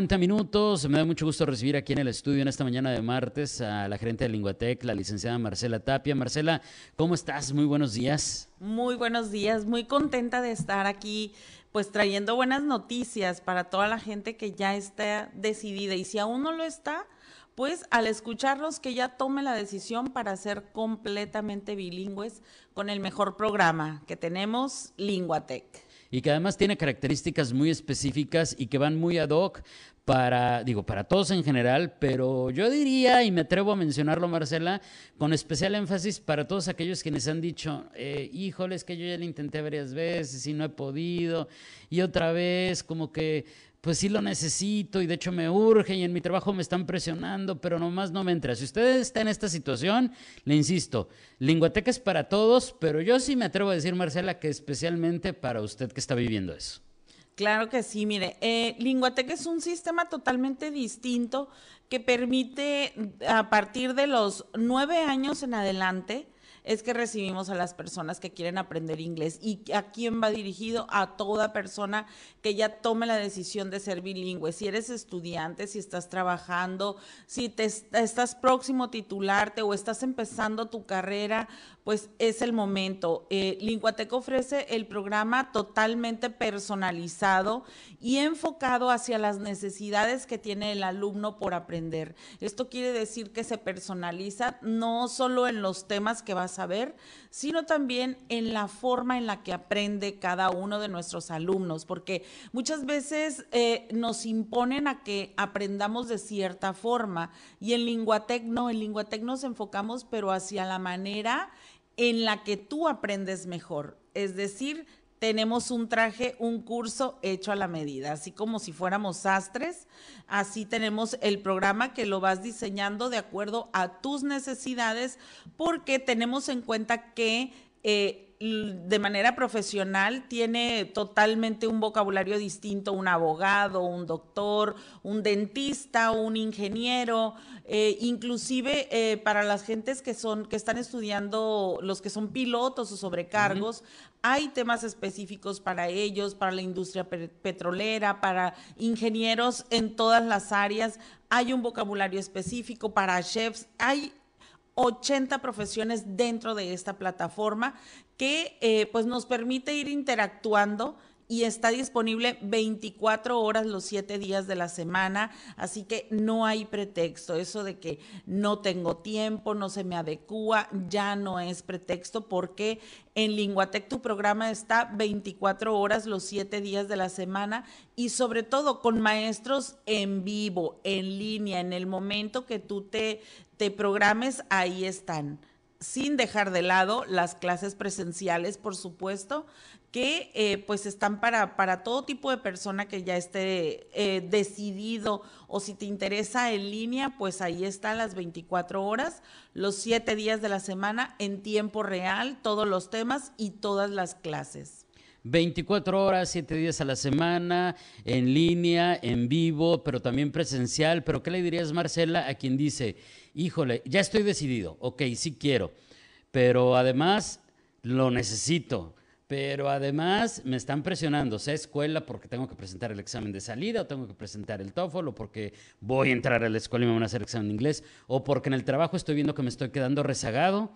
50 minutos. Me da mucho gusto recibir aquí en el estudio en esta mañana de martes a la gerente de Linguatec, la licenciada Marcela Tapia. Marcela, ¿cómo estás? Muy buenos días. Muy buenos días, muy contenta de estar aquí, pues trayendo buenas noticias para toda la gente que ya está decidida. Y si aún no lo está, pues al escucharlos que ya tome la decisión para ser completamente bilingües con el mejor programa que tenemos, Linguatec y que además tiene características muy específicas y que van muy ad hoc para, digo, para todos en general, pero yo diría, y me atrevo a mencionarlo, Marcela, con especial énfasis para todos aquellos quienes han dicho, eh, híjoles, que yo ya lo intenté varias veces y no he podido, y otra vez como que pues sí lo necesito y de hecho me urge y en mi trabajo me están presionando, pero nomás no me entra. Si usted está en esta situación, le insisto, Linguateca es para todos, pero yo sí me atrevo a decir, Marcela, que especialmente para usted que está viviendo eso. Claro que sí, mire, eh, Linguateca es un sistema totalmente distinto que permite a partir de los nueve años en adelante, es que recibimos a las personas que quieren aprender inglés. ¿Y a quién va dirigido? A toda persona que ya tome la decisión de ser bilingüe. Si eres estudiante, si estás trabajando, si te estás próximo a titularte o estás empezando tu carrera, pues es el momento. Eh, ofrece el programa totalmente personalizado y enfocado hacia las necesidades que tiene el alumno por aprender. Esto quiere decir que se personaliza no solo en los temas que vas a ver, sino también en la forma en la que aprende cada uno de nuestros alumnos, porque muchas veces eh, nos imponen a que aprendamos de cierta forma y en Linguatec no, en Linguatec nos enfocamos pero hacia la manera en la que tú aprendes mejor. Es decir, tenemos un traje, un curso hecho a la medida, así como si fuéramos sastres, así tenemos el programa que lo vas diseñando de acuerdo a tus necesidades, porque tenemos en cuenta que eh, de manera profesional tiene totalmente un vocabulario distinto un abogado, un doctor, un dentista, un ingeniero, eh, inclusive eh, para las gentes que son que están estudiando los que son pilotos o sobrecargos, hay temas específicos para ellos, para la industria petrolera, para ingenieros en todas las áreas, hay un vocabulario específico para chefs, hay 80 profesiones dentro de esta plataforma que eh, pues nos permite ir interactuando y está disponible 24 horas los 7 días de la semana, así que no hay pretexto. Eso de que no tengo tiempo, no se me adecua, ya no es pretexto porque en Linguatec tu programa está 24 horas los 7 días de la semana y sobre todo con maestros en vivo, en línea, en el momento que tú te, te programes, ahí están sin dejar de lado las clases presenciales, por supuesto, que eh, pues están para, para todo tipo de persona que ya esté eh, decidido o si te interesa en línea, pues ahí están las 24 horas, los 7 días de la semana en tiempo real, todos los temas y todas las clases. 24 horas, 7 días a la semana, en línea, en vivo, pero también presencial. Pero ¿qué le dirías, Marcela, a quien dice, híjole, ya estoy decidido, ok, sí quiero, pero además lo necesito? pero además me están presionando, sea escuela porque tengo que presentar el examen de salida, o tengo que presentar el TOEFL, o porque voy a entrar a la escuela y me van a hacer examen de inglés, o porque en el trabajo estoy viendo que me estoy quedando rezagado.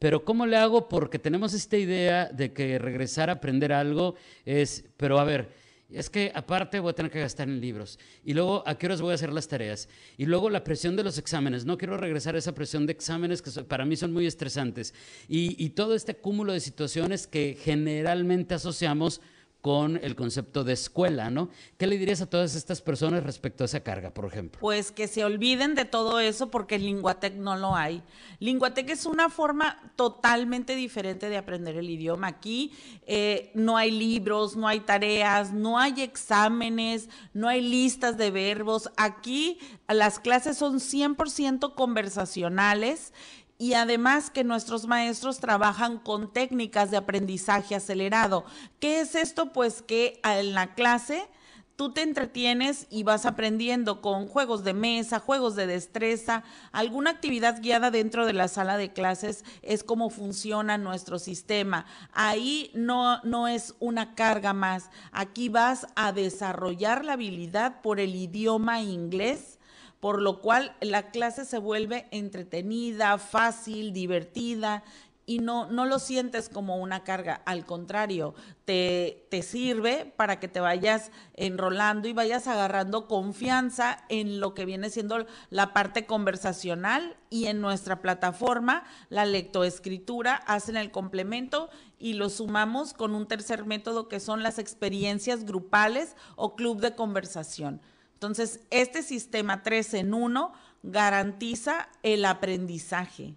Pero ¿cómo le hago? Porque tenemos esta idea de que regresar a aprender algo es, pero a ver, es que aparte voy a tener que gastar en libros. Y luego, ¿a qué horas voy a hacer las tareas? Y luego la presión de los exámenes. No quiero regresar a esa presión de exámenes que para mí son muy estresantes. Y, y todo este cúmulo de situaciones que generalmente asociamos con el concepto de escuela, ¿no? ¿Qué le dirías a todas estas personas respecto a esa carga, por ejemplo? Pues que se olviden de todo eso porque en Linguatec no lo hay. Linguatec es una forma totalmente diferente de aprender el idioma. Aquí eh, no hay libros, no hay tareas, no hay exámenes, no hay listas de verbos. Aquí las clases son 100% conversacionales y además que nuestros maestros trabajan con técnicas de aprendizaje acelerado. ¿Qué es esto? Pues que en la clase tú te entretienes y vas aprendiendo con juegos de mesa, juegos de destreza, alguna actividad guiada dentro de la sala de clases es cómo funciona nuestro sistema. Ahí no, no es una carga más. Aquí vas a desarrollar la habilidad por el idioma inglés por lo cual la clase se vuelve entretenida, fácil, divertida y no, no lo sientes como una carga, al contrario, te, te sirve para que te vayas enrolando y vayas agarrando confianza en lo que viene siendo la parte conversacional y en nuestra plataforma, la lectoescritura, hacen el complemento y lo sumamos con un tercer método que son las experiencias grupales o club de conversación. Entonces, este sistema 3 en 1 garantiza el aprendizaje.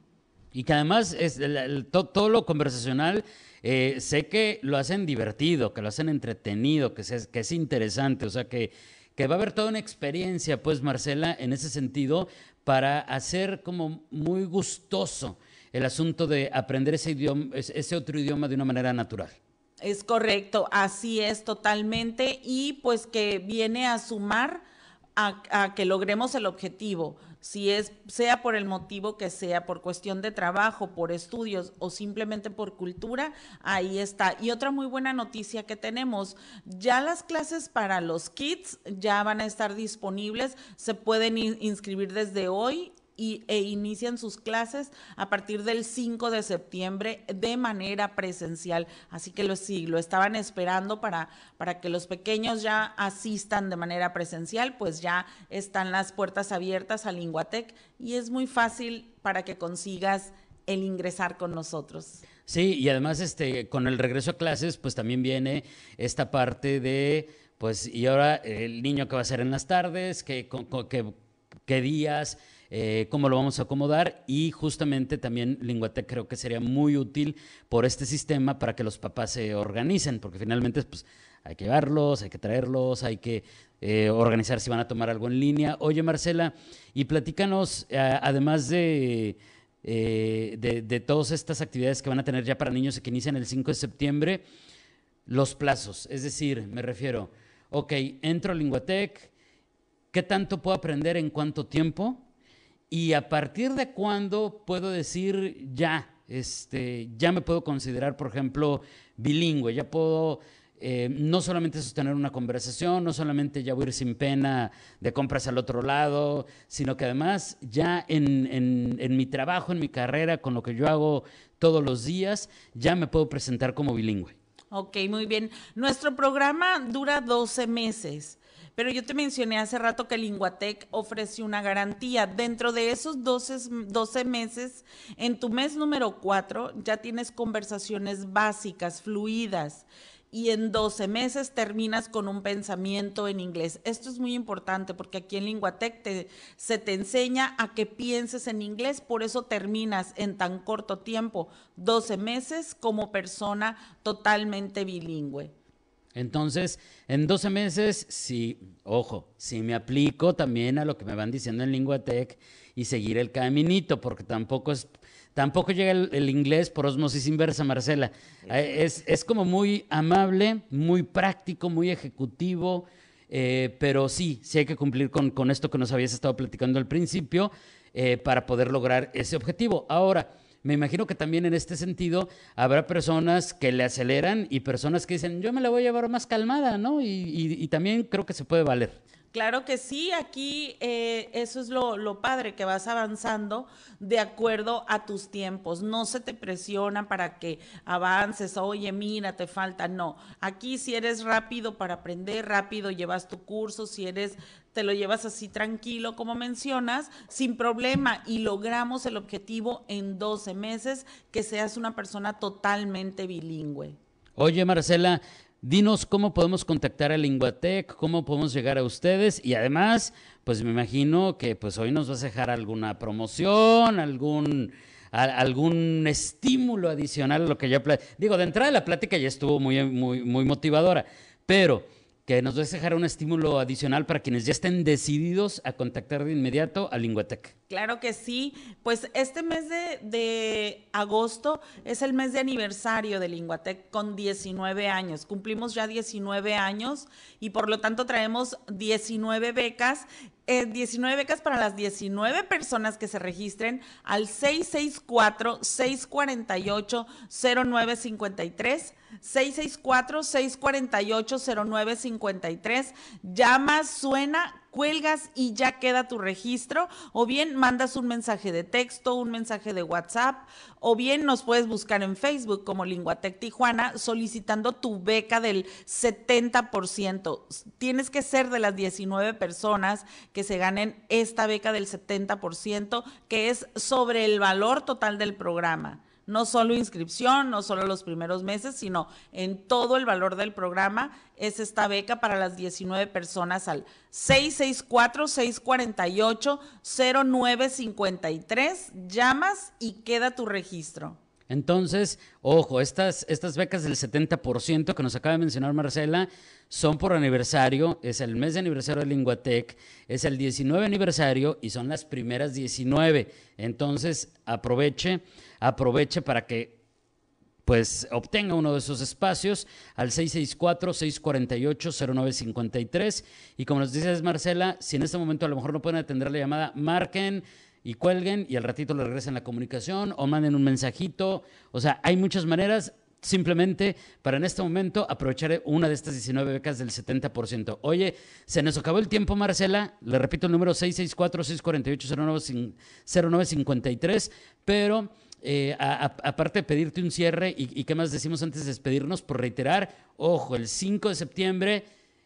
Y que además es todo, lo conversacional, eh, sé que lo hacen divertido, que lo hacen entretenido, que, que es interesante, o sea que, que va a haber toda una experiencia, pues Marcela, en ese sentido, para hacer como muy gustoso el asunto de aprender ese, idioma, ese otro idioma de una manera natural. Es correcto, así es totalmente, y pues que viene a sumar a, que logremos el objetivo, si es sea por el motivo que sea, por cuestión de trabajo, por estudios o simplemente por cultura, ahí está. Y otra muy buena noticia que tenemos, ya las clases para los kids ya van a estar disponibles, se pueden inscribir desde hoy y, e inician sus clases a partir del 5 de septiembre de manera presencial. Así que lo, sí, lo estaban esperando para, para que los pequeños ya asistan de manera presencial, pues ya están las puertas abiertas a Linguatec y es muy fácil para que consigas el ingresar con nosotros. Sí, y además este, con el regreso a clases, pues también viene esta parte de, pues, y ahora el niño que va a ser en las tardes, qué días, eh, cómo lo vamos a acomodar y justamente también Linguatec creo que sería muy útil por este sistema para que los papás se organicen, porque finalmente pues, hay que llevarlos, hay que traerlos, hay que eh, organizar si van a tomar algo en línea. Oye Marcela, y platícanos, eh, además de, de, de, todas estas actividades que van a tener ya para niños que inician el 5 de septiembre, los plazos, es decir, me refiero, ok, entro a Linguatec, ¿qué tanto puedo aprender en cuánto tiempo? Y a partir de cuándo puedo decir ya, este, ya me puedo considerar, por ejemplo, bilingüe, ya puedo eh, no solamente sostener una conversación, no solamente ya voy a ir sin pena de compras al otro lado, sino que además ya en, en mi trabajo, en mi carrera, con lo que yo hago todos los días, ya me puedo presentar como bilingüe. Ok, muy bien. Nuestro programa dura 12 meses. Pero yo te mencioné hace rato que Linguatec ofrece una garantía. Dentro de esos 12, 12 meses, en tu mes número 4 ya tienes conversaciones básicas, fluidas y en 12 meses terminas con un pensamiento en inglés. Esto es muy importante porque aquí en Linguatec te, se te enseña a que pienses en inglés, por eso terminas en tan corto tiempo, 12 meses, como persona totalmente bilingüe. Entonces, en 12 meses, si, ojo, si me aplico también a lo que me van diciendo en Linguatec y seguir el caminito, porque tampoco es, tampoco llega el, inglés por osmosis inversa, Marcela. Eh, es, como muy amable, muy práctico, muy ejecutivo, eh, pero sí, sí hay que cumplir con, esto que nos habías estado platicando al principio eh, para poder lograr ese objetivo. Ahora, me imagino que también en este sentido habrá personas que le aceleran y personas que dicen, yo me la voy a llevar más calmada, ¿no? Y, también creo que se puede valer. Claro que sí, aquí eh, eso es lo, lo, padre, que vas avanzando de acuerdo a tus tiempos. No se te presiona para que avances, oye, mira, te falta. No, aquí si eres rápido para aprender, rápido llevas tu curso, si eres te lo llevas así tranquilo, como mencionas, sin problema, y logramos el objetivo en 12 meses, que seas una persona totalmente bilingüe. Oye, Marcela, dinos cómo podemos contactar a Linguatec, cómo podemos llegar a ustedes, y además, pues me imagino que pues hoy nos vas a dejar alguna promoción, algún algún estímulo adicional a lo que ya digo de entrada la plática ya estuvo muy muy muy motivadora pero que nos vas a dejar un estímulo adicional para quienes ya estén decididos a contactar de inmediato a Linguatec. Claro que sí, pues este mes de, agosto es el mes de aniversario de Linguatec con 19 años. Cumplimos ya 19 años y por lo tanto traemos 19 becas 19 eh, becas para las 19 personas que se registren al 664-648-0953. 664-648-0953. Llama, suena, cuelgas y ya queda tu registro, o bien mandas un mensaje de texto, un mensaje de WhatsApp, o bien nos puedes buscar en Facebook como Linguatec Tijuana solicitando tu beca del 70%. Tienes que ser de las 19 personas que se ganen esta beca del 70%, que es sobre el valor total del programa no solo inscripción, no solo los primeros meses, sino en todo el valor del programa es esta beca para las 19 personas al 664-648-0953. Llamas y queda tu registro. Entonces, ojo, estas, estas becas del 70% que nos acaba de mencionar Marcela son por aniversario, es el mes de aniversario de Linguatec, es el 19 aniversario y son las primeras 19. Entonces, aproveche aproveche para que pues obtenga uno de esos espacios al 664-648-0953. Y como nos dices, Marcela, si en este momento a lo mejor no pueden atender la llamada, marquen y cuelguen y al ratito le regresen la comunicación o manden un mensajito. O sea, hay muchas maneras simplemente para en este momento aprovechar una de estas 19 becas del 70%. Oye, se nos acabó el tiempo, Marcela. Le repito el número 664-648-0953, pero eh, aparte de pedirte un cierre y, qué más decimos antes de despedirnos, por reiterar, ojo, el 5 de septiembre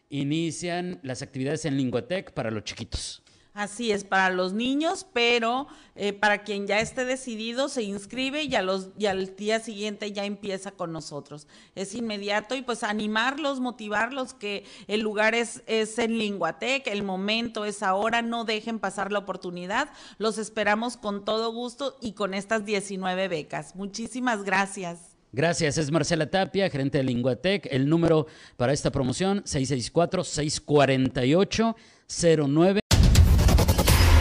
inician las actividades en Linguatec para los chiquitos. Así es, para los niños, pero eh, para quien ya esté decidido se inscribe y, los, y al día siguiente ya empieza con nosotros. Es inmediato y pues animarlos, motivarlos que el lugar es, es en Linguatec, el momento es ahora, no dejen pasar la oportunidad. Los esperamos con todo gusto y con estas 19 becas. Muchísimas gracias. Gracias, es Marcela Tapia, gerente de Linguatec. El número para esta promoción, 664-648-09.